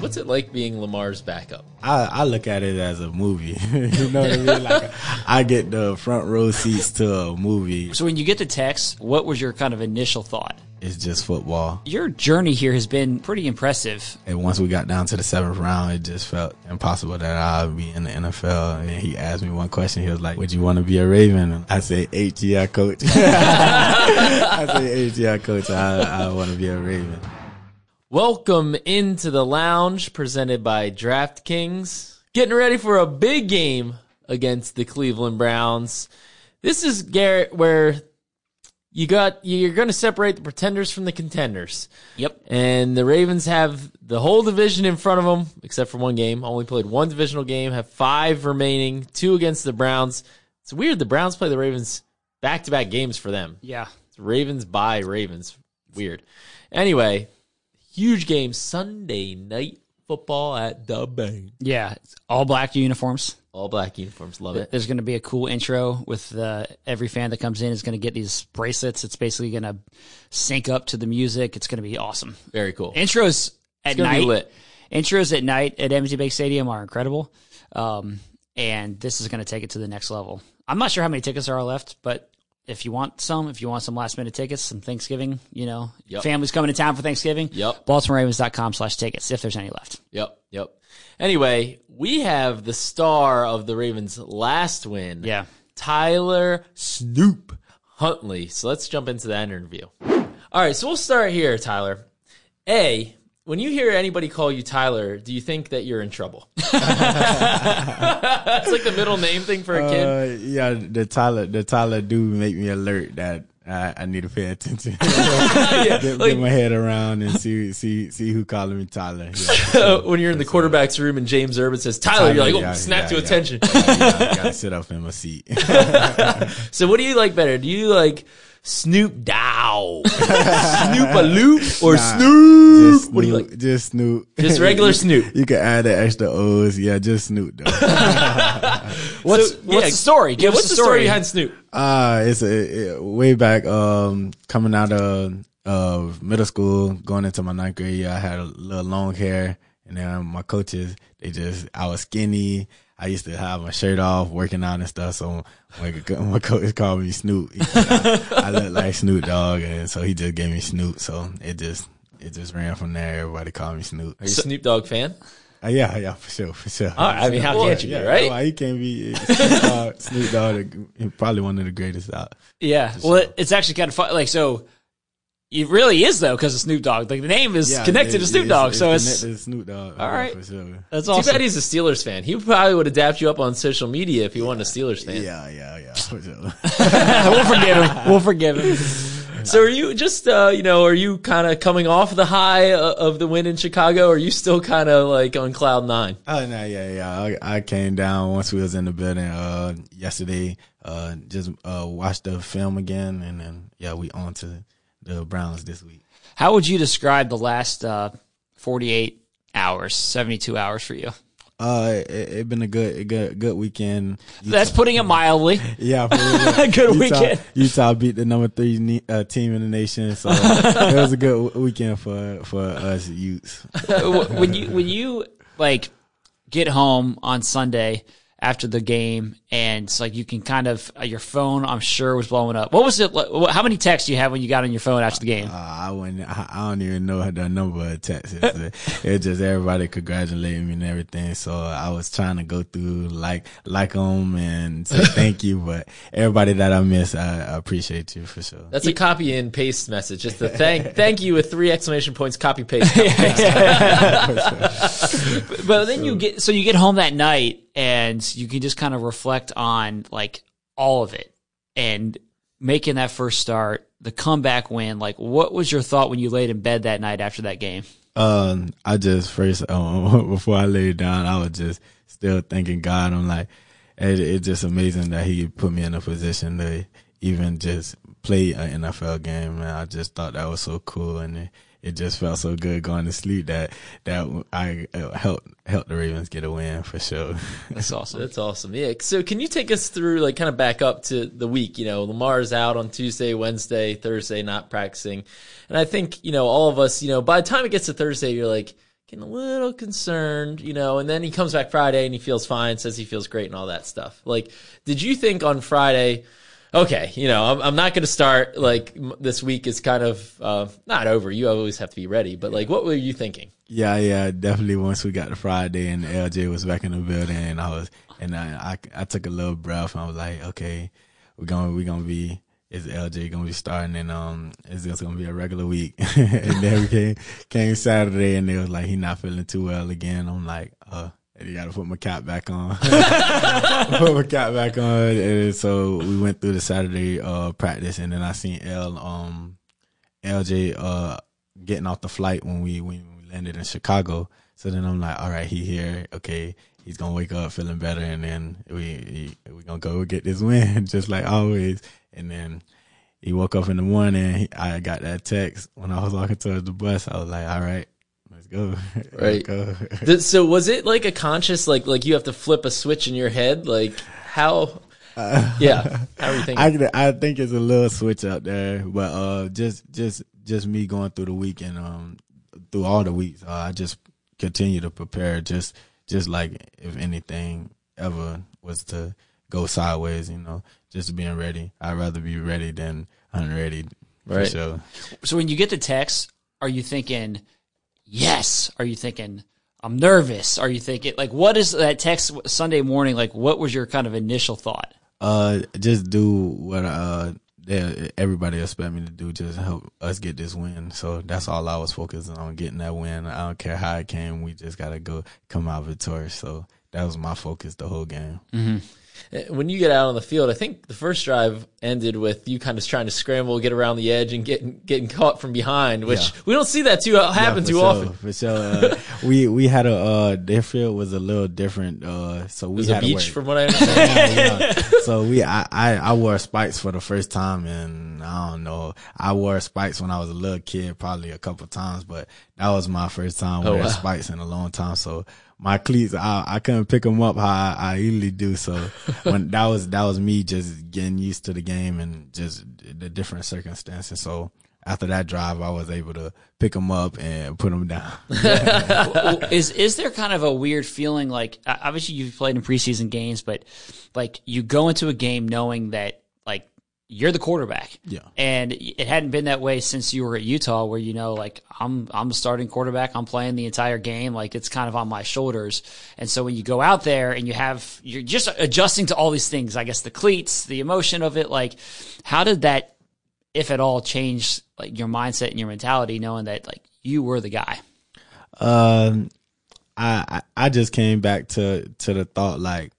What's it like being Lamar's backup? I, I look at it as a movie. you know what I mean? Like I get the front row seats to a movie. So when you get the text, what was your kind of initial thought? It's just football. Your journey here has been pretty impressive. And once we got down to the seventh round, it just felt impossible that I'd be in the NFL. And he asked me one question. He was like, "Would you want to be a Raven?" And I said, "Eight year coach." I said, "Eight year coach. I, I want to be a Raven." Welcome into the lounge presented by DraftKings. Getting ready for a big game against the Cleveland Browns. This is Garrett where you got you're going to separate the pretenders from the contenders. Yep. And the Ravens have the whole division in front of them except for one game. Only played one divisional game, have 5 remaining, two against the Browns. It's weird the Browns play the Ravens back-to-back games for them. Yeah. It's Ravens by Ravens. Weird. Anyway, huge game Sunday night football at the Bank. Yeah. It's all black uniforms. All black uniforms, love it. There's going to be a cool intro with uh, every fan that comes in is going to get these bracelets. It's basically going to sync up to the music. It's going to be awesome. Very cool. Intros at night. lit. Intros at night at M&T Bank Stadium are incredible. Um, and this is going to take it to the next level. I'm not sure how many tickets are left, but if you want some, if you want some last minute tickets, some Thanksgiving, you know, Yep. families coming to town for Thanksgiving, Yep. BaltimoreRavens.com slash tickets, if there's any left. Yep, yep. Anyway, we have the star of the Ravens' last win. Yeah. Tyler Snoop Huntley. So let's jump into that interview. All right, so we'll start here, Tyler. A, when you hear anybody call you Tyler, do you think that you're in trouble? it's like the middle name thing for a kid. Uh, yeah, the Tyler, the Tyler do make me alert that I, I need to pay attention. get, like- get my head around and see see see who calling me Tyler. Yeah. when you're in the quarterback's room and James Urban says Tyler, you're like, oh, yeah, snap yeah, to yeah. attention. Yeah, yeah, gotta sit up in my seat. So what do you like better? Do you like Snoop Dow, Snoop a Loop, or Nah, Snoop? Just What do you Snoop, like? Just Snoop. Just regular Snoop. You can add the extra O's. Yeah, just Snoop though. What's, So, what's yeah, the story? Give Yeah, what's the the story story. behind Snoop? Ah, it's a, it- way back um coming out of of middle school, going into my ninth grade year. I had a little long hair, and then my coaches they just I was skinny. I used to have my shirt off, working out and stuff. So my, my coach called me Snoop. I, I look like Snoop Dogg, and so he just gave me Snoop. So it just it just ran from there. Everybody called me Snoop. Are you a Snoop Dogg fan? Uh, yeah, yeah, for sure, for sure. All right, I mean, how can't you be, yeah, right? why he can't be Snoop Dogg. Snoop Dogg, probably one of the greatest out. Yeah. Well, it, it's actually kind of fun. Like, so it really is though, because of Snoop Dogg. Like the name is Yeah, connected it- to Snoop it's- Dogg. it's so it's, connected to Snoop Dogg. All yeah, right. for sure. that's Too bad he's a Steelers fan. He probably would adapt you up on social media if he wasn't a Steelers fan. Yeah, yeah, yeah, for sure. we'll forgive him. We'll forgive him. So are you just, uh, you know, are you kind of coming off the high uh, of the win in Chicago? Or are you still kind of like on cloud nine? oh no, yeah, yeah. I, I came down once we was in the building uh yesterday. Uh, just uh watched the film again, and then yeah, we on to the Browns this week. How would you describe the last uh, 48 hours, 72 hours for you? Uh, it, it been a good, a good, good weekend. That's putting it mildly. Yeah, for. Good Utah, weekend. Utah beat the number three uh, team in the nation, so it was a good weekend for for us Utes. when you when you like get home on Sunday after the game, and it's like you can kind of uh, your phone, I'm sure, was blowing up. What was it? like- How many texts do you had when you got on your phone after the game? Uh, I wouldn't. I, I don't even know the number of texts. It's, uh, just everybody congratulating me and everything. So I was trying to go through like like them and say thank you, but everybody that I miss, I, I appreciate you for sure. That's a copy and paste message. Just a thank, thank you with three exclamation points. Copy paste. but then you get so you get home that night and you can just kind of reflect on like all of it and making that first start the comeback win like what was your thought when you laid in bed that night after that game? Um, I just first um, before I laid down, I was just still thanking God. I'm like, it, it's just amazing that He put me in a position to even just play an NFL game, and I just thought that was so cool, and it, it just felt so good going to sleep that that I uh, helped helped the Ravens get a win for sure. that's awesome That's awesome. Yeah. So can you take us through, like, kind of back up to the week? You know, Lamar's out on Tuesday, Wednesday, Thursday, not practicing. And I think, you know, all of us, you know, by the time it gets to Thursday, you're like, getting a little concerned, you know, and then he comes back Friday and he feels fine, says he feels great and all that stuff. Like, did you think on Friday, okay, you know, I'm, I'm not going to start like m- this week is kind of uh, not over. You always have to be ready, but like, what were you thinking? Yeah, yeah, definitely. Once we got to Friday and LJ was back in the building, and I was, and I, I, I took a little breath, and I was like, okay, we're gonna, we're gonna be, is LJ gonna be starting, and um, it's just gonna be a regular week. and then we came, came Saturday, and they was like, he not feeling too well again. I'm like, uh. You gotta put my cap back on. put my cap back on, and so we went through the Saturday uh, practice, and then I seen L um LJ uh getting off the flight when we when we landed in Chicago. So then I'm like, all right, he here. Okay, he's gonna wake up feeling better, and then we he, we gonna go get this win, just like always. And then he woke up in the morning. He, I got that text when I was walking towards the bus. I was like, all right, go. Right. let's go. So was it like a conscious, like, like you have to flip a switch in your head? Like how, yeah, how are you thinking? I I think it's a little switch out there, but uh, just just just me going through the week and um through all the weeks, uh, I just continue to prepare. Just just like if anything ever was to go sideways, you know, just being ready. I'd rather be ready than unready. For Right. sure. So when you get the text, are you thinking, yes? Are you thinking, I'm nervous? Are you thinking, like, what is that text Sunday morning? Like, what was your kind of initial thought? Uh, just do what uh they, everybody expect me to do. Just help us get this win. So that's all I was focusing on getting that win. I don't care how it came. We just gotta go come out victorious. So that was my focus the whole game. Uh, when you get out on the field, I think the first drive ended with you kind of trying to scramble, get around the edge, and getting getting caught from behind, which Yeah. we don't see that too happen Yeah, too sure, often. For sure. Uh, we we had a uh, their field was a little different. Uh, so we It was had a beach, from what I understand. yeah. So we, I, I, I wore spikes for the first time, and I don't know. I wore spikes when I was a little kid, probably a couple times, but that was my first time Oh, wearing wow. spikes in a long time. So my cleats, I, I couldn't pick them up how I, I usually do. So when that was that was me just getting used to the game and just the different circumstances. So. After that drive, I was able to pick them up and put them down. is is there kind of a weird feeling like obviously you've played in preseason games, but like you go into a game knowing that like you're the quarterback. Yeah. And it hadn't been that way since you were at Utah where you know like I'm I'm the starting quarterback, I'm playing the entire game, like it's kind of on my shoulders. And so when you go out there and you have you're just adjusting to all these things, I guess the cleats, the emotion of it, like how did that if at all change like your mindset and your mentality knowing that like you were the guy? Um, I I I just came back to to the thought like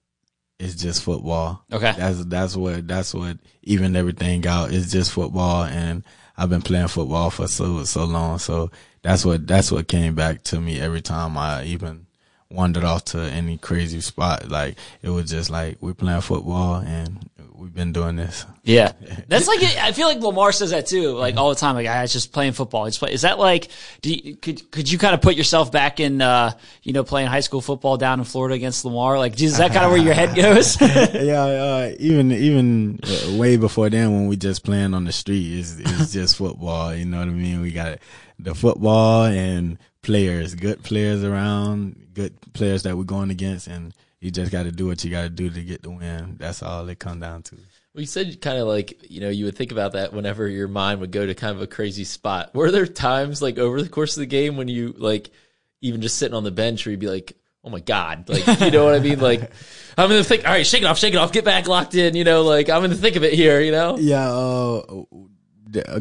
it's just football. Okay. That's that's what that's what even everything out. It's just football, and I've been playing football for so so long. So that's what that's what came back to me every time I even wandered off to any crazy spot. Like it was just like we're playing football, and we've been doing this. Yeah, that's like I feel like Lamar says that too, like all the time. Like I was just playing football. Just play. Is that like? Do you, could could you kind of put yourself back in, uh, you know, playing high school football down in Florida against Lamar? Like, is that kind of where your head goes? yeah, uh, even even uh, way before then, when we just playing on the street, it's, it's just football. You know what I mean? We got the football and players, good players around, good players that we're going against, and you just got to do what you got to do to get the win. That's all it come down to. Well, you said kind of like, you know, you would think about that whenever your mind would go to kind of a crazy spot. Were there times like over the course of the game when you like even just sitting on the bench where you'd be like, oh my God, like, you know what I mean? Like, I'm in the thick, all right, shake it off, shake it off, get back locked in, you know, like I'm in the thick of it here, you know? Yeah, uh,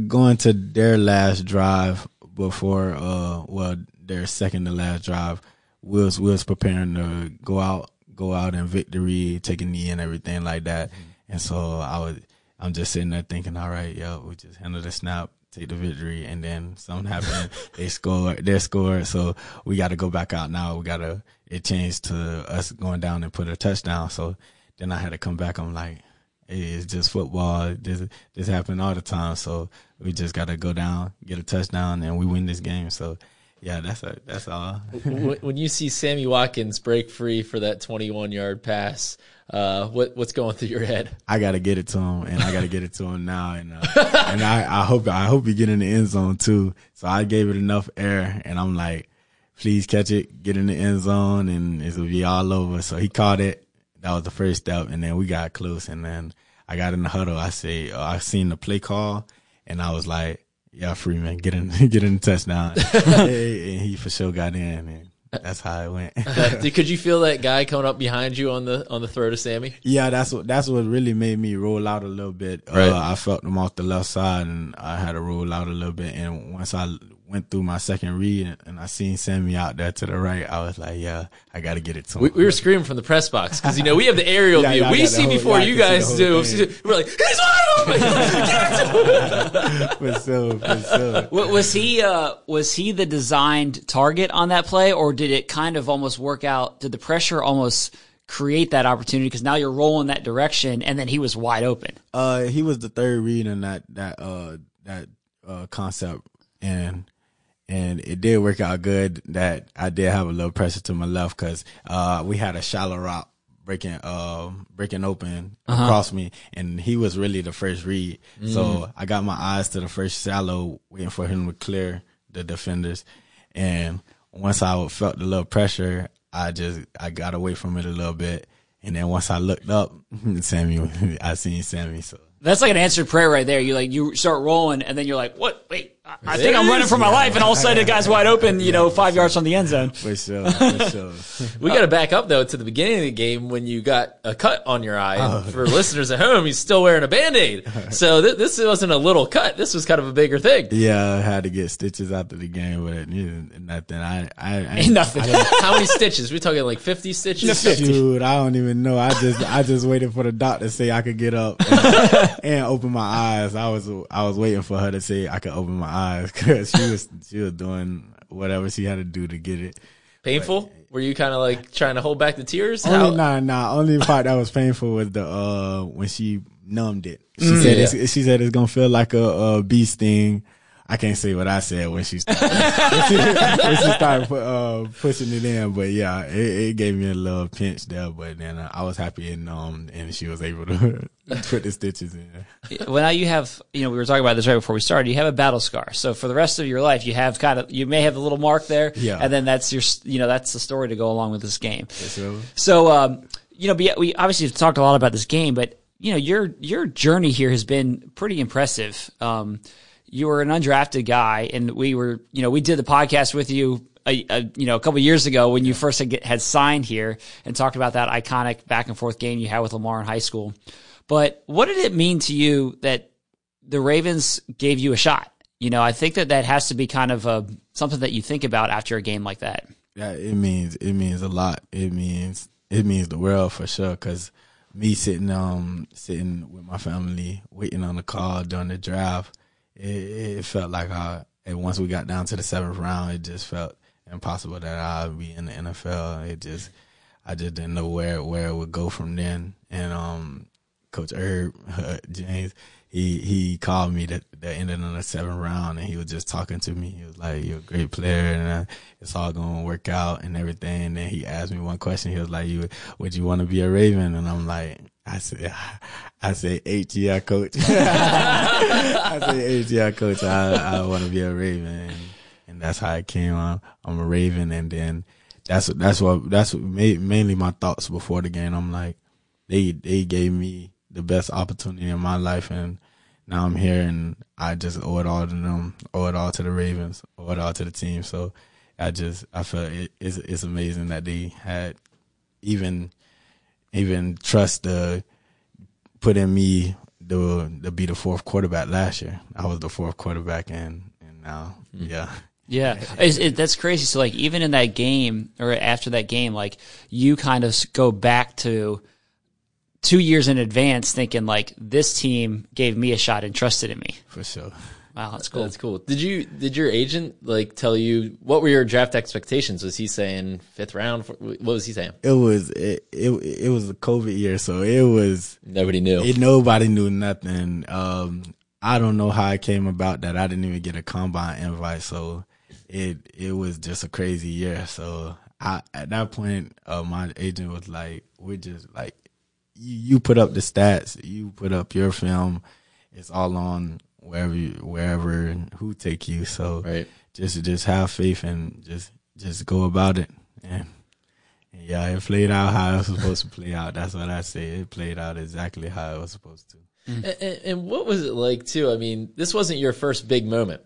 going to their last drive before, uh, well, their second to last drive, we was preparing to go out, go out in victory, take a knee and everything like that. Mm-hmm. And so I was, I'm just sitting there thinking, all right, yo, we just handle the snap, take the victory, and then something mm-hmm. happened. they scored, they scored, so we got to go back out now. We got to. It changed to us going down and put a touchdown. So then I had to come back. I'm like, hey, it's just football. This this happened all the time. So we just got to go down, get a touchdown, and we win this game. So yeah, that's a, that's all. when, when you see Sammy Watkins break free for that 21 yard pass, uh, what what's going through your head? I got to get it to him, and I got to get it to him now. And uh, and I, I hope I hope he get in the end zone too. So I gave it enough air, and I'm like, please catch it, get in the end zone, and it'll be all over. So he caught it. That was the first step, and then we got close, and then I got in the huddle. I say, uh, I seen the play call, and I was like, "Yeah, Freeman, get in, get in the touchdown." and he for sure got in, and that's how it went. Could you feel that guy coming up behind you on the on the throw to Sammy? Yeah, that's what that's what really made me roll out a little bit. Right. Uh, I felt them off the left side, and I had to roll out a little bit. And once I went through my second read, and, and I seen Sammy out there to the right, I was like, "Yeah, I got to get it to him." We, we were screaming from the press box because you know we have the aerial Yeah, view. yeah, we see whole- before yeah, you guys do. thing. We're like, he's wide open. Give it to for sure, for sure. Was he uh, was he the designed target on that play, or did it kind of almost work out? Did the pressure almost create that opportunity because now you're rolling that direction, and then he was wide open? Uh, he was the third read in that that uh that uh concept, and and it did work out good. That I did have a little pressure to my left because uh we had a shallow rock breaking uh breaking open across me, and he was really the first read. So I got my eyes to the first shallow, waiting for him to clear the defenders, and once I felt the little pressure, I just I got away from it a little bit. And then once I looked up, Sammy, I seen Sammy. So That's like an answered prayer right there. You like you start rolling, and then you're like, "What? Wait, I, I think I'm running for my life," and all of a sudden the guy's wide open, you know, five yards from the end zone. for sure, for sure. We got to back up though to the beginning of the game when you got a cut on your eye. Oh. For listeners at home, he's still wearing a band aid. So th- this wasn't a little cut. This was kind of a bigger thing. Yeah, I had to get stitches after the game, but you nothing. I, I, I Nothing. I How many stitches? We talking like fifty stitches? Dude, I don't even know. I just, I just waited for the doctor to say I could get up and, and open my eyes. I was, I was waiting for her to say I could open my eyes because she was, she was doing whatever she had to do to get it. Painful? Were you kind of like trying to hold back the tears? Only How- nah, nah. Only part that was painful was the uh when she numbed it. She Mm. said it's, she said it's gonna feel like a, a bee sting. I can't say what I said when she started, when she, when she started pu- uh, pushing it in, but yeah, it, it gave me a little pinch there. But then uh, I was happy and um and she was able to put the stitches in. well, now you have, you know, we were talking about this right before we started. You have a battle scar. So for the rest of your life, you have kind of, you may have a little mark there. Yeah. And then that's your, you know, that's the story to go along with this game. So So, um, you know, we obviously have talked a lot about this game, but you know, your your journey here has been pretty impressive. Um, you were an undrafted guy, and we were, you know, we did the podcast with you, a, a, you know, a couple of years ago when you first had, had signed here, and talked about that iconic back and forth game you had with Lamar in high school. But what did it mean to you that the Ravens gave you a shot? You know, I think that that has to be kind of a, something that you think about after a game like that. Yeah, it means it means a lot. It means it means the world for sure. Cause me sitting um sitting with my family waiting on the call during the draft, it, it felt like I. And once we got down to the seventh round, it just felt impossible that I'd be in the NFL. It just I just didn't know where where it would go from then. And um, Coach Herb James, he he called me that the end of the seventh round, and he was just talking to me. He was like, "You're a great player, and uh, it's all gonna work out and everything." And then he asked me one question. He was like, "You would you want to be a Raven?" And I'm like, "I said, I said, H coach. I said, H yeah, coach. I I want to be a Raven." And, that's how it came. I'm, I'm a Raven, and then that's that's what that's what made, mainly my thoughts before the game. I'm like, they they gave me the best opportunity in my life, and now I'm here, and I just owe it all to them, owe it all to the Ravens, owe it all to the team. So I just I feel it, it's it's amazing that they had even even trust the put in me the to be the fourth quarterback last year. I was the fourth quarterback, and and now hmm. yeah. Yeah, it's, it, that's crazy. So, like, even in that game or after that game, like, you kind of go back to two years in advance, thinking like this team gave me a shot and trusted in me. For sure. Wow, that's cool. That's cool. Did you did your agent like tell you what were your draft expectations? Was he saying fifth round? What was he saying? It was it, it it was a COVID year, so it was Nobody knew. it, nobody knew nothing. Um, I don't know how it came about that I didn't even get a combine invite, so it it was just a crazy year. So I at that point, uh, my agent was like, "We're just like you, you put up the stats, you put up your film, it's all on wherever you, wherever and who take you. So Right. just just have faith and just just go about it. And, and yeah, it played out how it was supposed to play out. That's what I say. It played out exactly how it was supposed to. Mm. And, and what was it like too? I mean, this wasn't your first big moment.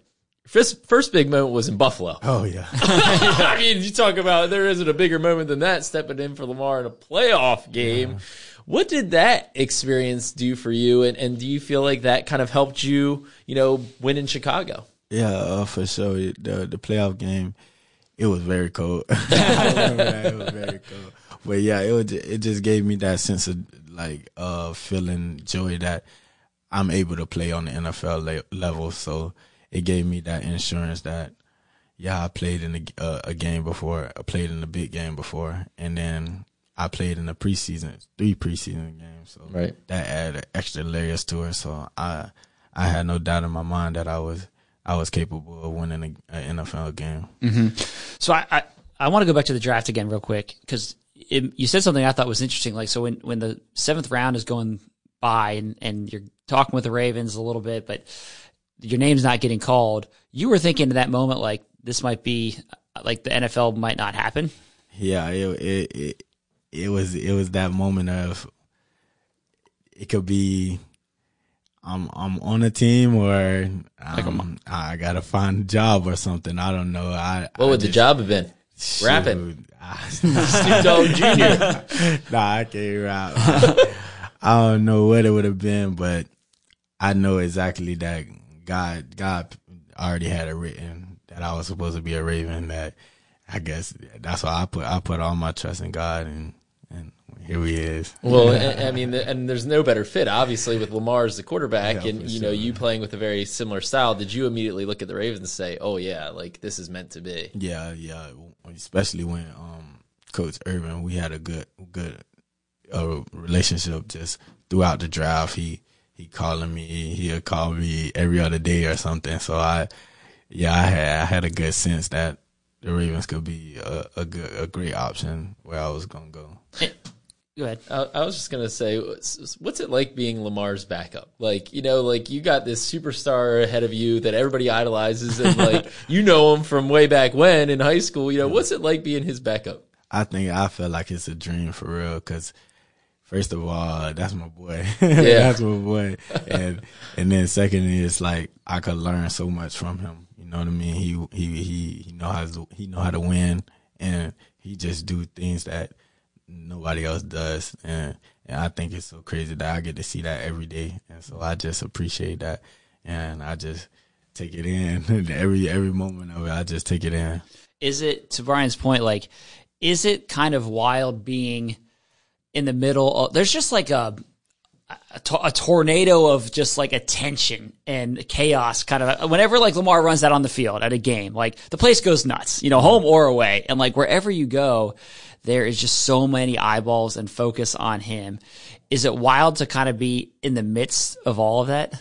First, first big moment was in Buffalo. Oh yeah. I mean, you talk about there isn't a bigger moment than that stepping in for Lamar in a playoff game. What did that experience do for you? And, and do you feel like that kind of helped you, you know, win in Chicago? Yeah, uh, for sure. The the playoff game, it was very cold. I remember that. It was very cold. But yeah, it was. It just gave me that sense of like uh feeling joy that I'm able to play on the NFL le- level. So it gave me that insurance that yeah, I played in a, uh, a game before. I played in a big game before, and then I played in the preseason, three preseason games. So Right. that added extra layers to it. So I I had no doubt in my mind that I was I was capable of winning a, a NFL game. Mm-hmm. So I, I, I want to go back to the draft again real quick because you said something I thought was interesting. Like, so when, when the seventh round is going by and, and you're talking with the Ravens a little bit, but your name's not getting called, you were thinking in that moment, like, this might be like the NFL might not happen. Yeah, it it it, was it was that moment of it could be I'm I'm on a team or um, I gotta find a job or something. I don't know. I What I would the job have been? Rapping. Shoot, I- Snoop Dogg Jr. nah, I can't rap. I don't know what it would have been, but I know exactly that God God already had it written that I was supposed to be a Raven. That I guess that's why I put I put all my trust in God, and here he is. Well, I mean, and there's no better fit, obviously, with Lamar as the quarterback, Yeah, and you know, sure. you playing with a very similar style. Did you immediately look at the Ravens and say, "Oh yeah, like this is meant to be"? Yeah, yeah. Especially when um, Coach Urban, we had a good good uh, relationship just throughout the draft. He he calling me, he'll call me every other day or something. So I, yeah, I had I had a good sense that the Ravens could be a, a good a great option where I was gonna go. Go ahead. I, I was just gonna say, what's, what's it like being Lamar's backup? Like, you know, like you got this superstar ahead of you that everybody idolizes, and like you know him from way back when in high school. You know, what's it like being his backup? I think I feel like it's a dream for real because first of all, that's my boy. Yeah. that's my boy. And and then secondly, it's like I could learn so much from him. You know what I mean? He he he he know how to he know how to win, and he just do things that nobody else does. And and I think it's so crazy that I get to see that every day. And so I just appreciate that, and I just take it in every every moment of it. I just take it in. is it to Brian's point like is it kind of wild being in the middle of there's just like a a, to- a tornado of just like attention and chaos kind of whenever like Lamar runs out on the field at a game like the place goes nuts you know home or away and like wherever you go there is just so many eyeballs and focus on him is it wild to kind of be in the midst of all of that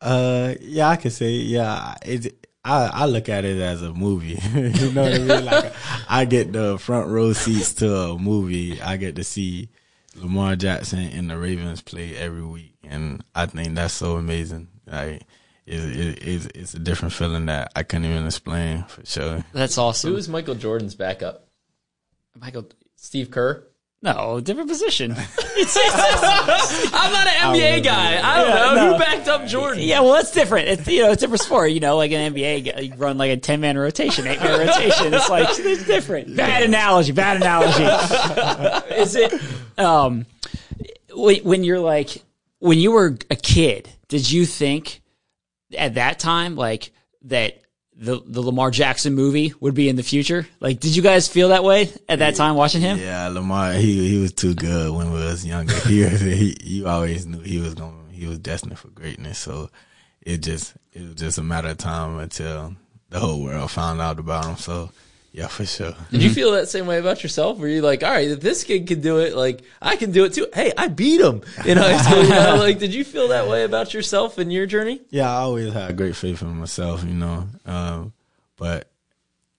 Uh, yeah, I could say, yeah. It, I I look at it as a movie. you know what I mean? Like I get the front row seats to a movie. I get to see Lamar Jackson and the Ravens play every week, and I think that's so amazing. Like it, it, it's it's a different feeling that I couldn't even explain for sure. that's awesome. Who awesome was Michael Jordan's backup? Michael Steve Kerr. No different position I'm not an NBA guy. I don't know no. who backed up Jordan. Yeah, well, it's different. It's you know, it's a different sport. You know, like an NBA, g- you run like a ten man rotation, eight man rotation. It's like it's different. Bad analogy. Bad analogy. Is it? Um, when when you're like when you were a kid, did you think at that time like that? The, the Lamar Jackson movie would be in the future. Like, did you guys feel that way at that time watching him? Yeah, Lamar, he he was too good when we was younger. He was, he you always knew he was going he was destined for greatness. So it just it was just a matter of time until the whole world found out about him. So yeah, for sure. Did you feel that same way about yourself? Were you like, all right, if this kid can do it, like I can do it too. Hey, I beat him in high school. You know? Like, did you feel that way about yourself and your journey? Yeah, I always had great faith in myself, you know. Um, but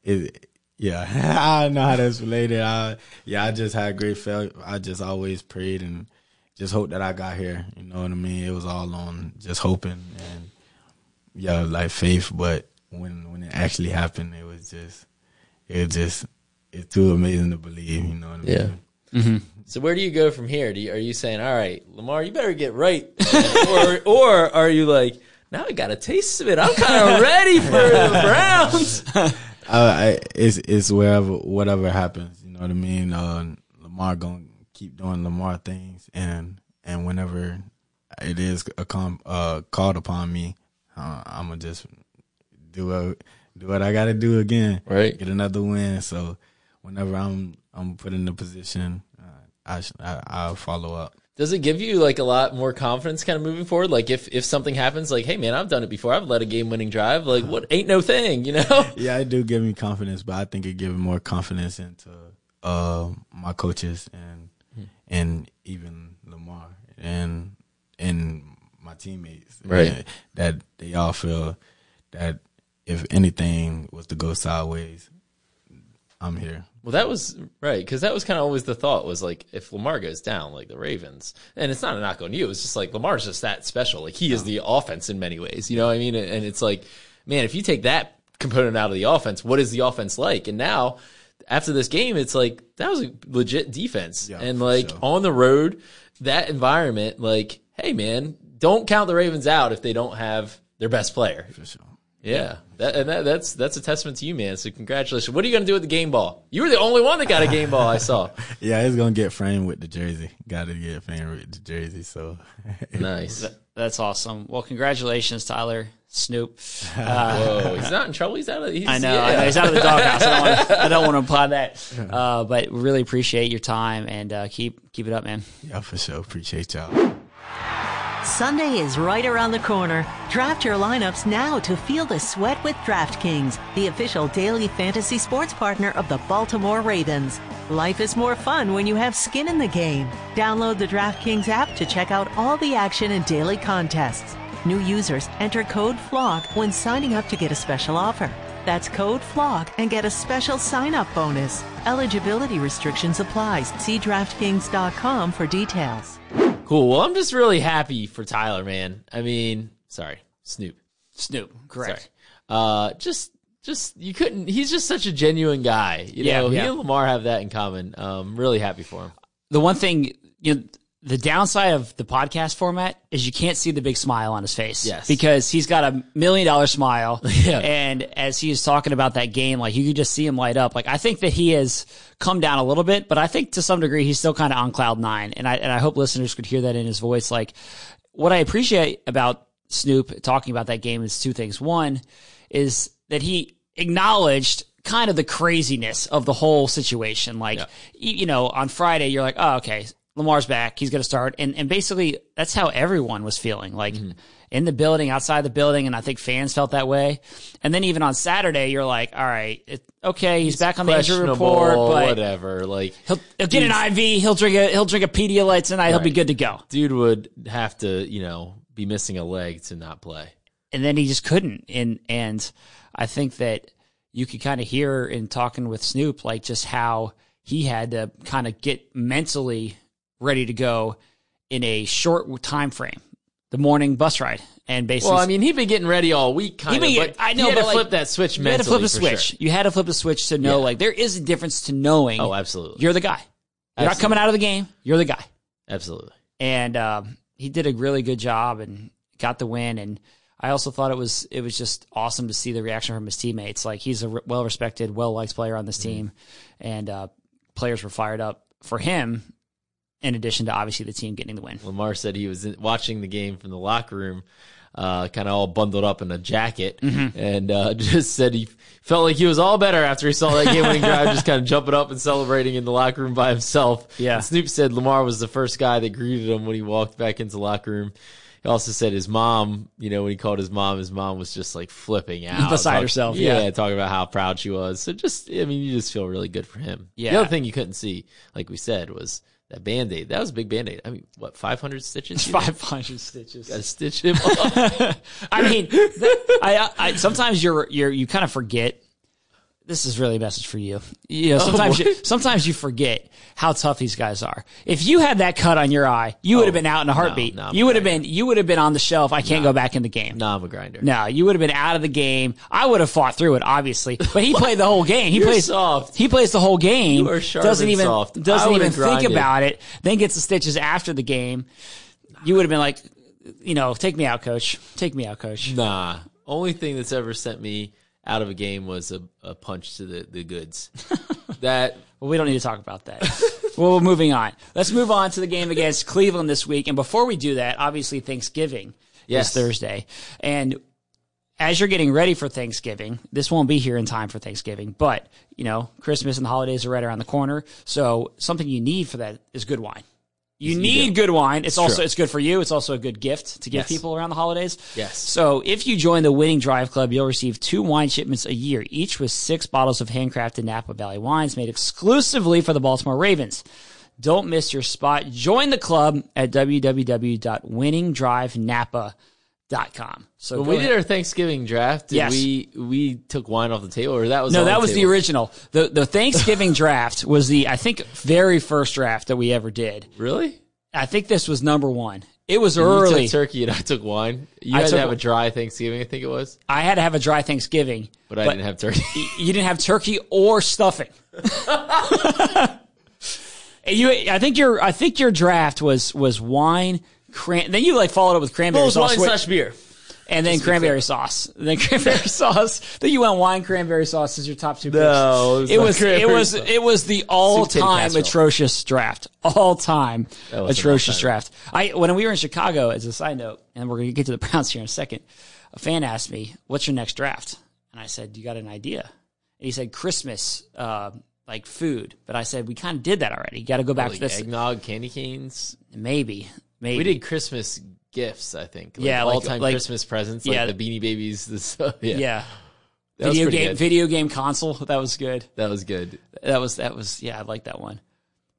it, yeah, I don't know how that's related. I, yeah, I just had great faith. I just always prayed and just hoped that I got here. You know what I mean? It was all on just hoping and yeah, like faith. But when when it actually happened, it was just it's just it's too amazing to believe. You know what I mean? Yeah. So where do you go from here? Do you, are you saying, all right, Lamar, you better get right, or or are you like, now I got a taste of it. I'm kind of ready for the Browns. I, I, it's it's wherever whatever happens. You know what I mean? Uh, Lamar gonna keep doing Lamar things, and and whenever it is a com, uh, called upon me, uh, I'm gonna just do what do what I got to do again. Right. Get another win. So whenever I'm I'm put in the position, uh, I, I I'll follow up. Does it give you like a lot more confidence kind of moving forward? Like if, if something happens, like, hey man, I've done it before. I've led a game winning drive. Like what ain't no thing, you know? Yeah, it do give me confidence, but I think it gives more confidence into uh, my coaches and and even Lamar and and my teammates. Right. And that they all feel that if anything was to go sideways, I'm here. Well, that was right because that was kind of always the thought was like if Lamar goes down, like the Ravens, and it's not a knock on you. It's just like Lamar's just that special. Like he is the offense in many ways. You know what I mean? And it's like, man, if you take that component out of the offense, what is the offense like? And now after this game, it's like that was a legit defense, Yeah, and like sure. on the road, that environment, like, hey man, don't count the Ravens out if they don't have their best player. For sure. Yeah, that, and that, that's that's a testament to you, man. So congratulations. What are you going to do with the game ball? You were the only one that got a game ball. I saw. Yeah, it's gonna get framed with the jersey. Got to get framed with the jersey. So Nice. That's awesome. Well, congratulations, Tyler Snoop. Uh, Whoa, he's not in trouble. He's out of. He's, I know, yeah. I know he's out of the doghouse. I don't want to, I don't want to imply that, uh, but really appreciate your time and uh, keep keep it up, man. yeah, for sure. Appreciate y'all. Sunday is right around the corner. Draft your lineups now to feel the sweat with DraftKings, the official daily fantasy sports partner of the Baltimore Ravens. Life is more fun when you have skin in the game. Download the DraftKings app to check out all the action and daily contests. New users enter code FLOG when signing up to get a special offer. That's code FLOG and get a special sign up bonus. Eligibility restrictions apply. See DraftKings.com for details. Cool. Well, I'm just really happy for Tyler, man. I mean, sorry, Snoop. Snoop, correct. Sorry. Uh, just, just you couldn't. He's just such a genuine guy. You Yeah, know, he and Lamar have that in common. Um, really happy for him. The one thing, you know, the downside of the podcast format is you can't see the big smile on his face. Yes. Because he's got a million dollar smile. Yeah. And as he is talking about that game, like you could just see him light up. Like I think that he has come down a little bit, but I think to some degree he's still kind of on cloud nine. And I, and I hope listeners could hear that in his voice. Like what I appreciate about Snoop talking about that game is two things. One is that he acknowledged kind of the craziness of the whole situation. Like, y- you know, on Friday, you're like, oh, okay, Lamar's back. He's going to start. And, and basically, that's how everyone was feeling. Like, mm-hmm. in the building, outside the building, and I think fans felt that way. And then even on Saturday, you're like, all right, it, okay, he's, back on the injury report, but whatever. Like he'll, he'll get an IV. He'll drink a he'll drink a Pedialyte tonight. He'll be good to go. dude would have to, you know, be missing a leg to not play. and then he just couldn't. And and I think that you could kind of hear in talking with Snoop like just how he had to kind of get mentally ready to go in a short time frame. The morning bus ride and basically Well, I mean, he'd been getting ready all week, kind of. but I know, he had but to like, flip that switch you had to flip the for switch. sure. You had to flip the switch to know Yeah. like there is a difference to knowing Oh, absolutely. you're the guy. You're not coming out of the game. You're the guy. Absolutely. and um, he did a really good job and got the win. And I also thought it was it was just awesome to see the reaction from his teammates. Like he's a well respected, well liked player on this team, and uh, players were fired up for him. In addition to obviously the team getting the win. Lamar said he was watching the game from the locker room, uh, kind of all bundled up in a jacket, Mm-hmm. and uh, just said he felt like he was all better after he saw that game-winning drive, just kind of jumping up and celebrating in the locker room by himself. Yeah. And Snoop said Lamar was the first guy that greeted him when he walked back into the locker room. He also said his mom, you know, when he called his mom, his mom was just like flipping out. Beside Talk- herself, Yeah, yeah. talking about how proud she was. So just, I mean, you just feel really good for him. Yeah. The other thing you couldn't see, like we said, was that band aid. That was a big band aid. I mean, what, 500 stitches? Five hundred stitches. Got to stitch him up. I mean, th- I, I sometimes you're you're you kind of forget this is really a message for you. Oh, you know, sometimes Oh, you, sometimes you forget how tough these guys are. If you had that cut on your eye, you would have oh, been out in a heartbeat. no, you would have been you would have been on the shelf. I can't go back in the game. Nah, I'm a grinder. No, you would have been out of the game. I would have fought through it, obviously, but he played the whole game. He plays soft. He plays the whole game. You are sharp doesn't even soft. Doesn't even have think about it. Then gets the stitches after the game. You would have been like, you know, take me out, coach. Take me out, coach. Nah. Only thing that's ever sent me out of a game was a, a punch to the, the goods. that Well, we don't need to talk about that. well, moving on. Let's move on to the game against Cleveland this week. And before we do that, obviously Thanksgiving Yes. is Thursday. And as you're getting ready for Thanksgiving, this won't be here in time for Thanksgiving, but you know, Christmas and the holidays are right around the corner. So something you need for that is good wine. You need good wine. It's also true. it's good for you. It's also a good gift to give Yes. people around the holidays. Yes. So if you join the Winning Drive Club, you'll receive two wine shipments a year, each with six bottles of handcrafted Napa Valley wines made exclusively for the Baltimore Ravens. Don't miss your spot. Join the club at www.winningdrivenapa.com. So when we ahead. did our Thanksgiving draft, did Yes. we we took wine off the table, or that was no, that was the table? original. The the Thanksgiving draft was the I think very first draft that we ever did. Really? I think this was number one. It was You early. took turkey and I took wine. You I had to have a dry Thanksgiving, I think it was, I had to have a dry Thanksgiving, but I didn't have turkey. you didn't have turkey or stuffing. And you, I think your, I think your draft was was wine. Cran- then you like followed it with cranberry Well, sauce, wine slash beer. and then cranberry sauce. Then cranberry sauce. Then you went wine cranberry sauce as your top two. No, picks. it it was was not it was it was the all time atrocious draft. All time was atrocious draft. I when we were in Chicago, as a side note, and we're gonna get to the Browns here in a second. A fan asked me, "What's your next draft?" And I said, "You got an idea?" And he said, "Christmas." Uh, like food, but I said we kind of did that already. You got to go back Like to this. eggnog, candy canes. Maybe, maybe We did Christmas gifts, I think. Like Yeah, all time like- Christmas presents, yeah. like the Beanie Babies. The stuff. Yeah, Yeah, That video game, good. video game console. That was good. that was good. That was that was yeah, I like that one.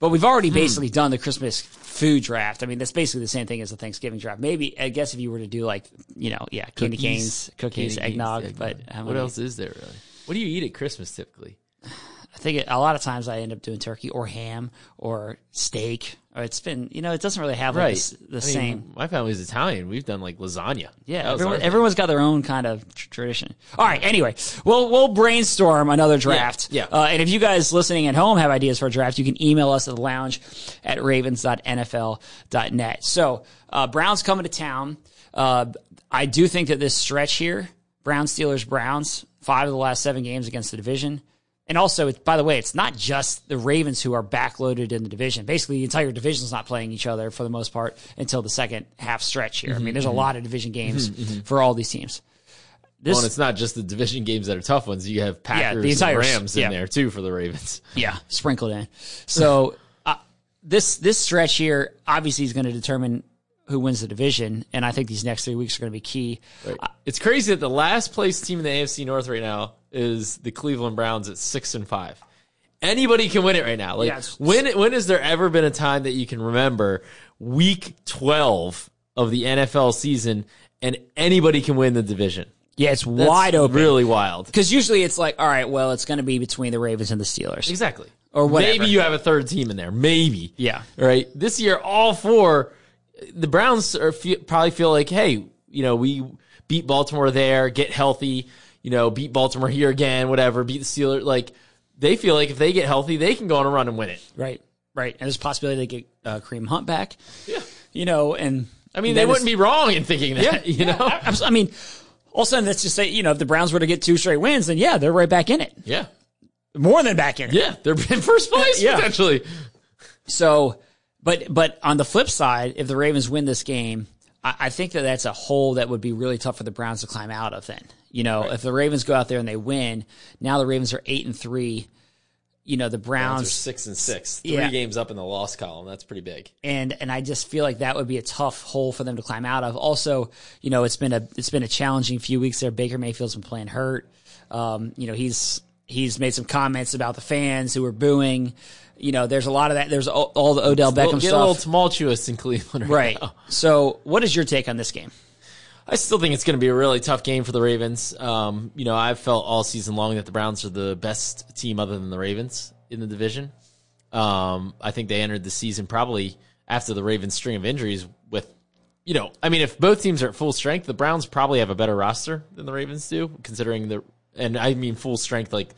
But we've already basically hmm. done the Christmas food draft. I mean, that's basically the same thing as the Thanksgiving draft. Maybe I guess if you were to do like you know, yeah, candy Cookies, canes, cookies, candy canes, eggnog. But how what else is there really? What do you eat at Christmas typically? I think it, a lot of times I end up doing turkey or ham or steak. Or it's been you know, it doesn't really have like Right. the, the I mean, same. My family's Italian. We've done like lasagna. Yeah, everyone, everyone's got their own kind of tr- tradition. All right, anyway, we'll we'll brainstorm another draft. yeah. Uh, and if you guys listening at home have ideas for a draft, you can email us at the lounge at ravens.nfl.net. So, uh, Browns coming to town. Uh, I do think that this stretch here, Browns, Steelers, Browns, five of the last seven games against the division. And also, by the way, it's not just the Ravens who are backloaded in the division. Basically, the entire division is not playing each other for the most part until the second half stretch here. I mean, mm-hmm, there's a mm-hmm. lot of division mm-hmm, games for all these teams. This, Well, and it's not just the division games that are tough ones. You have Packers the entire- and Rams in yeah. there too for the Ravens. yeah, sprinkled in. So uh, this this stretch here obviously is going to determine who wins the division, and I think these next three weeks are going to be key. It's crazy that the last place team in the AFC North right now is the Cleveland Browns at six and five. Anybody can win it right now. Like Yes. when when has there ever been a time that you can remember week twelve of the NFL season and anybody can win the division? Yeah, it's That's wide open. Really wild. Because usually it's like, all right, well, it's going to be between the Ravens and the Steelers. Exactly. Or whatever. Maybe you have a third team in there. Maybe. Yeah. Right. This year, all four, the Browns are fe- probably feel like, hey, you know, we beat Baltimore there, get healthy, you know, beat Baltimore here again, whatever, beat the Steelers. Like, they feel like if they get healthy, they can go on a run and win it. Right, right. And there's a possibility they get uh, Kareem Hunt back. Yeah. You know, and I mean, they wouldn't be wrong in thinking that, Yeah, you know? I, I mean, all of a sudden, let's just say, you know, if the Browns were to get two straight wins, then yeah, they're right back in it. Yeah. More than back in it. Yeah. They're in first place, Yeah. potentially. So, but but on the flip side, if the Ravens win this game, I, I think that that's a hole that would be really tough for the Browns to climb out of. Then, you know, if the Ravens go out there and they win, now the Ravens are eight and three. You know, the Browns are six and six. Three Yeah. games up in the loss column. That's pretty big. and and I just feel like that would be a tough hole for them to climb out of. Also, you know, it's been a it's been a challenging few weeks there. Baker Mayfield's been playing hurt. Um, you know, he's he's made some comments about the fans who were booing. You know, there's a lot of that. There's all, all the Odell Beckham get a little stuff. tumultuous in Cleveland right, Right. So, what is your take on this game? I still think it's going to be a really tough game for the Ravens. Um, you know, I've felt all season long that the Browns are the best team other than the Ravens in the division. Um, I think they entered the season probably after the Ravens string of injuries with, you know, I mean, if both teams are at full strength, the Browns probably have a better roster than the Ravens do, considering the, and I mean full strength, like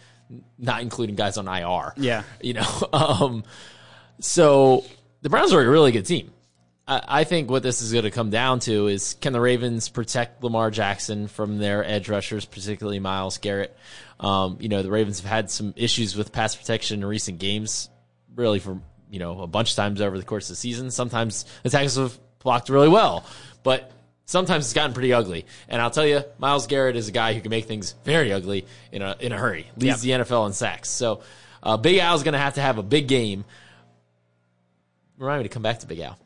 not including guys on IR. Yeah. You know, um, so the Browns are a really good team. I, I think what this is going to come down to is can the Ravens protect Lamar Jackson from their edge rushers, particularly Miles Garrett? Um, you know, the Ravens have had some issues with pass protection in recent games, really for, you know, a bunch of times over the course of the season. Sometimes the tackles have blocked really well, but sometimes it's gotten pretty ugly. And I'll tell you, Myles Garrett is a guy who can make things very ugly in a in a hurry. Leads the NFL in sacks. So uh, Big Al's going to have to have a big game. Remind me to come back to Big Al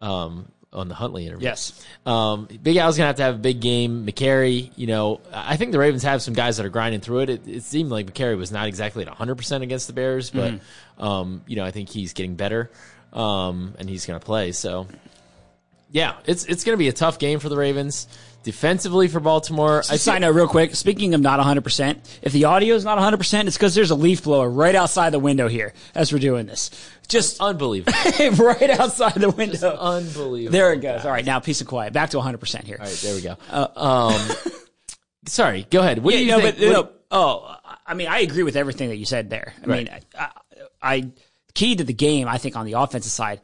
um, on the Huntley interview. Yes. Um, Big Al's gonna have to have a big game. Mekari, you know, I think the Ravens have some guys that are grinding through it. It, it seemed like Mekari was not exactly at 100 percent against the Bears, but um, you know, I think he's getting better, um, and he's gonna play. So, yeah, it's it's gonna be a tough game for the Ravens. Defensively for Baltimore, I sign note, real quick. Speaking of not 100%, if the audio is not 100%, it's because there's a leaf blower right outside the window here as we're doing this. Just unbelievable, right outside the window. unbelievable. There it goes. All right, now peace and quiet. Back to 100% here. All right, there we go. um, sorry, go ahead. What do you no, think? but What- no, oh, I mean, I agree with everything that you said there. I mean, I, I key to the game. I think on the offensive side,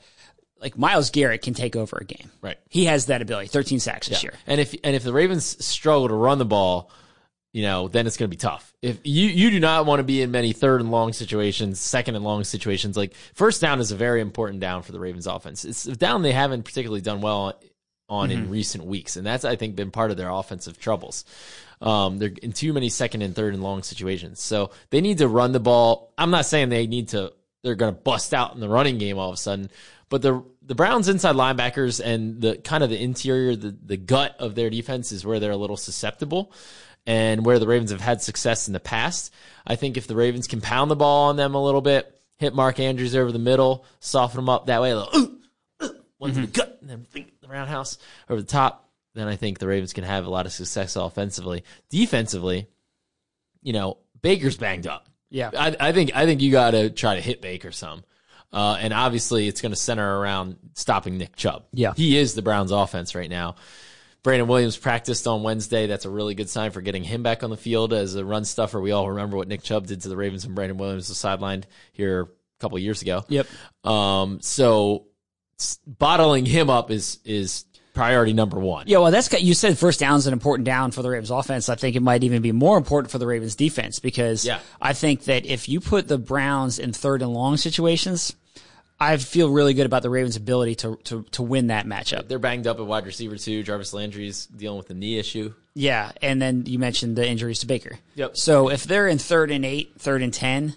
like Myles Garrett can take over a game. Right. He has that ability. 13 sacks this year. And if and if the Ravens struggle to run the ball, you know, then it's going to be tough. If you you do not want to be in many third and long situations, second and long situations, like first down is a very important down for the Ravens offense. It's a down they haven't particularly done well on in recent weeks, and that's I think been part of their offensive troubles. Um, they're in too many second and third and long situations, so they need to run the ball. I'm not saying they need to. They're going to bust out in the running game all of a sudden, but the the Browns inside linebackers and the kind of the interior, the the gut of their defense is where they're a little susceptible, and where the Ravens have had success in the past. I think if the Ravens can pound the ball on them a little bit, hit Mark Andrews over the middle, soften them up that way, a little, "Ooh, ooh," one to the mm-hmm. gut, and then think the roundhouse over the top, then I think the Ravens can have a lot of success offensively. Defensively, you know, Baker's banged up. Yeah. I, I think I think you got to try to hit Baker some, uh, and obviously it's going to center around stopping Nick Chubb. Yeah. he is the Browns' offense right now. Brandon Williams practiced on Wednesday. That's a really good sign for getting him back on the field as a run stuffer. We all remember what Nick Chubb did to the Ravens when Brandon Williams was sidelined here a couple of years ago. Yep. Um, so bottling him up is is priority number one. Yeah, well, that's you said first down is an important down for the Ravens offense. I think it might even be more important for the Ravens defense because Yeah. I think that if you put the Browns in third and long situations, I feel really good about the Ravens' ability to to, to win that matchup. They're banged up at wide receiver too. Jarvis Landry's dealing with a knee issue. Yeah, and then you mentioned the injuries to Baker. Yep. So if they're in third and eight, third and ten,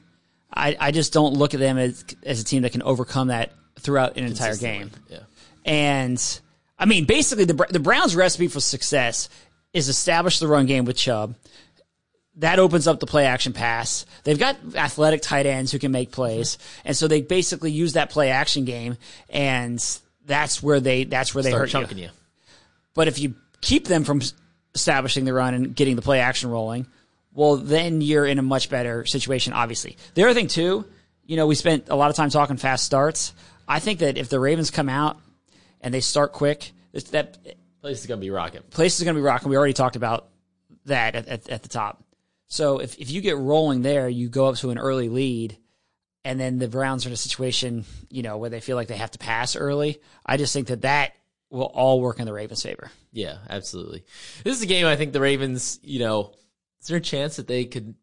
I, I just don't look at them as as a team that can overcome that throughout an entire game. Yeah. And I mean, basically, the the Browns' recipe for success is establish the run game with Chubb. That opens up the play action pass. They've got athletic tight ends who can make plays, and so they basically use that play action game, and that's where they that's where they Start hurt chunking you. you. But if you keep them from establishing the run and getting the play action rolling, well, then you're in a much better situation, obviously. The other thing, too, you know, we spent a lot of time talking fast starts. I think that if the Ravens come out and they start quick, that Place is gonna be rocking. place is going to be rocking. We already talked about that at, at, at the top. So if, if you get rolling there, you go up to an early lead, and then the Browns are in a situation, you know, where they feel like they have to pass early. I just think that that will all work in the Ravens' favor. Yeah, absolutely. This is a game I think the Ravens, you know, is there a chance that they could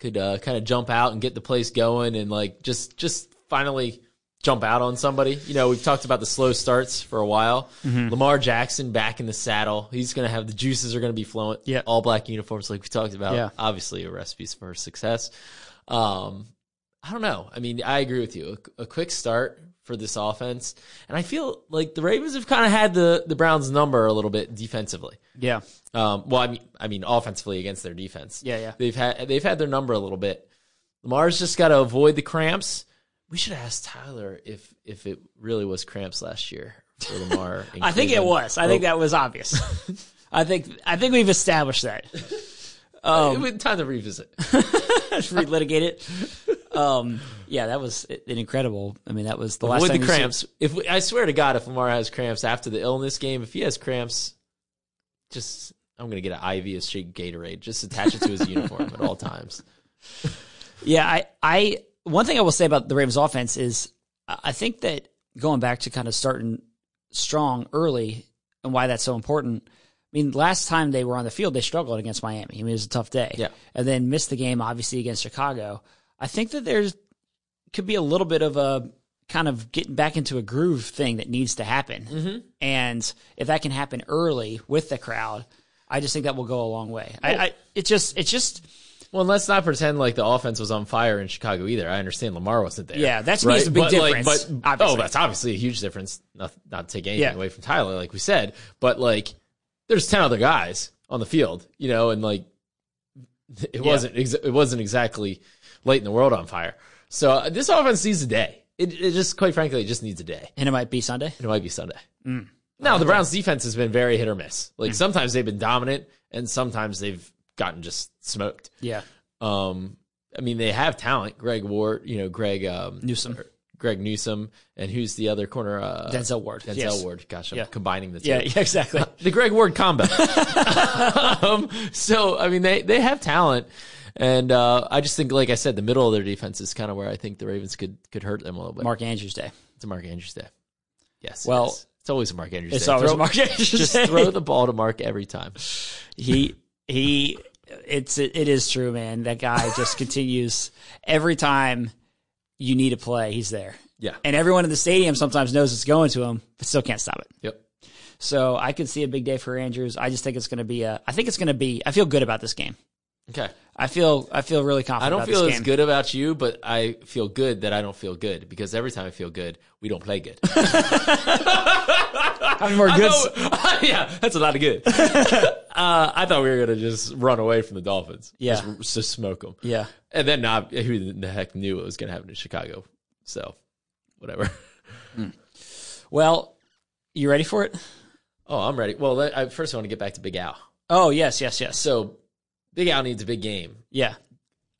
could uh, kind of jump out and get the place going and like just just finally jump out on somebody? You know, we've talked about the slow starts for a while. Lamar Jackson back in the saddle. He's going to have the juices are going to be flowing. Yeah. all black uniforms like we talked about. Yeah. Obviously, a recipe for success. Um, I don't know. I mean, I agree with you. A, a quick start for this offense, and I feel like the Ravens have kind of had the the Browns' number a little bit defensively. Yeah. Um, well, I mean, I mean, offensively against their defense. Yeah, yeah. They've had they've had their number a little bit. Lamar's just got to avoid the cramps. We should ask Tyler if if it really was cramps last year for Lamar. I think it was. I think that was obvious. I think I think we've established that. Um, time to revisit. Relitigate it. Um, yeah, that was an incredible. I mean, that was the last With time the cramps, if we, I swear to God, if Lamar has cramps after the illness game, if he has cramps, just I'm gonna get an IV of straight Gatorade. Just attach it to his uniform at all times. Yeah, I, I, one thing I will say about the Ravens offense is I think that going back to kind of starting strong early and why that's so important. I mean, last time they were on the field, they struggled against Miami. I mean, it was a tough day. Yeah. And then missed the game, obviously, against Chicago. I think that there's, could be a little bit of a kind of getting back into a groove thing that needs to happen. Mm-hmm. And if that can happen early with the crowd, I just think that will go a long way. I, I, it just, it's just, Well, and let's not pretend like the offense was on fire in Chicago either. I understand Lamar wasn't there. Yeah, that's is a big but, like, difference, but obviously. oh, that's obviously a huge difference. Not not to take anything Yeah. away from Tyler, like we said, but like there's ten other guys on the field, you know, and like it wasn't ex- it wasn't exactly lighting the world on fire. So uh, this offense needs a day. It, it just quite frankly, it just needs a day. and it might be Sunday. It might be Sunday. Now the Browns defense has been very hit or miss. Like sometimes they've been dominant, and sometimes they've gotten just smoked. Yeah. Um, I mean, they have talent. Greg Ward, you know, Greg um, Newsome. Greg Newsome, and who's the other corner? Uh, Denzel Ward. Denzel Yes. Ward. Gosh, I'm Yeah. combining the two. Yeah, yeah, exactly. The Greg Ward combo. um, so, I mean, they they have talent, and uh, I just think, like I said, the middle of their defense is kind of where I think the Ravens could could hurt them a little bit. Mark Andrews Day. It's a Mark Andrews day. Yes. Well, is. it's always a Mark Andrews It's day. always Throw- a Mark Andrews Just throw the ball to Mark every time. He he it's it, it is true, man. That guy just continues every time you need a play, he's there. Yeah. And everyone in the stadium sometimes knows it's going to him, but still can't stop it. Yep. So I could see a big day for Andrews. I just think it's going to be a. I think it's going to be. I feel good about this game. Okay. I feel. I feel really confident. I don't feel as good about you, but I feel good that I don't feel good because every time I feel good, we don't play good. How many more I good? yeah, that's a lot of good. uh, I thought we were gonna just run away from the Dolphins. Yeah. just, just smoke them. Yeah. and then not who the heck knew it was gonna happen in Chicago. So, whatever. Well, you ready for it? Oh, I'm ready. Well, I, first I want to get back to Big Al. Oh yes, yes, yes. So, Big Al needs a big game yeah.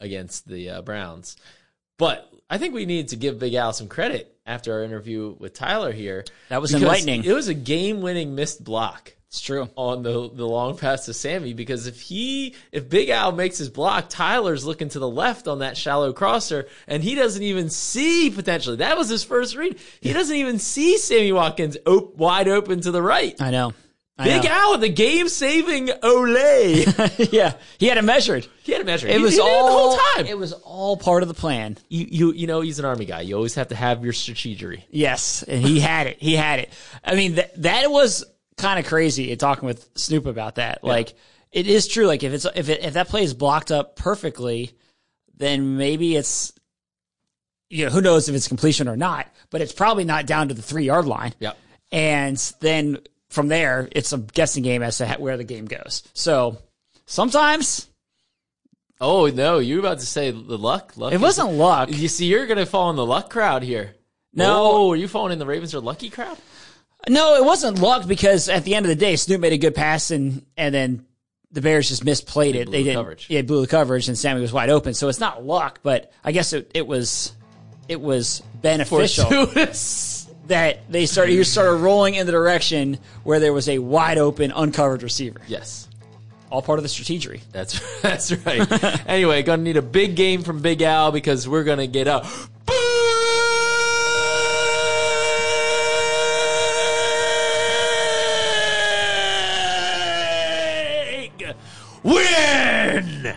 against the uh, Browns. But I think we need to give Big Al some credit after our interview with Tyler here. That was enlightening. It was a game-winning missed block It's true. on the the long pass to Sammy because if he if Big Al makes his block, Tyler's looking to the left on that shallow crosser, and he doesn't even see potentially. That was his first read. He doesn't even see Sammy Watkins op- wide open to the right. I know. I Big know. Al the game saving olé. yeah, he had it measured. he had it measured. It He- was he did it all the whole time. It was all part of the plan. you, you you know he's an army guy. You always have to have your strategery. Yes, and he had it. He had it. I mean, that that was kind of crazy. in Talking with Snoop about that, like it is true. Like if it's if it, if that play is blocked up perfectly, then maybe it's you know who knows if it's completion or not, but it's probably not down to the three yard line. Yep. and then from there, it's a guessing game as to where the game goes. So sometimes Oh no, you were about to say the luck. luck it wasn't luck. You see, you're gonna fall in the luck crowd here. No. oh, are you falling in the Ravens are lucky crowd? No, it wasn't luck because at the end of the day, Snoop made a good pass and and then the Bears just misplayed it. blew They the didn't. coverage. Yeah, blew the coverage and Sammy was wide open. So it's not luck, but I guess it, it was it was beneficial. that they started you started rolling in the direction where there was a wide open uncovered receiver. Yes. All part of the strategy. That's that's right. anyway, gonna need a big game from Big Al because we're gonna get a big win.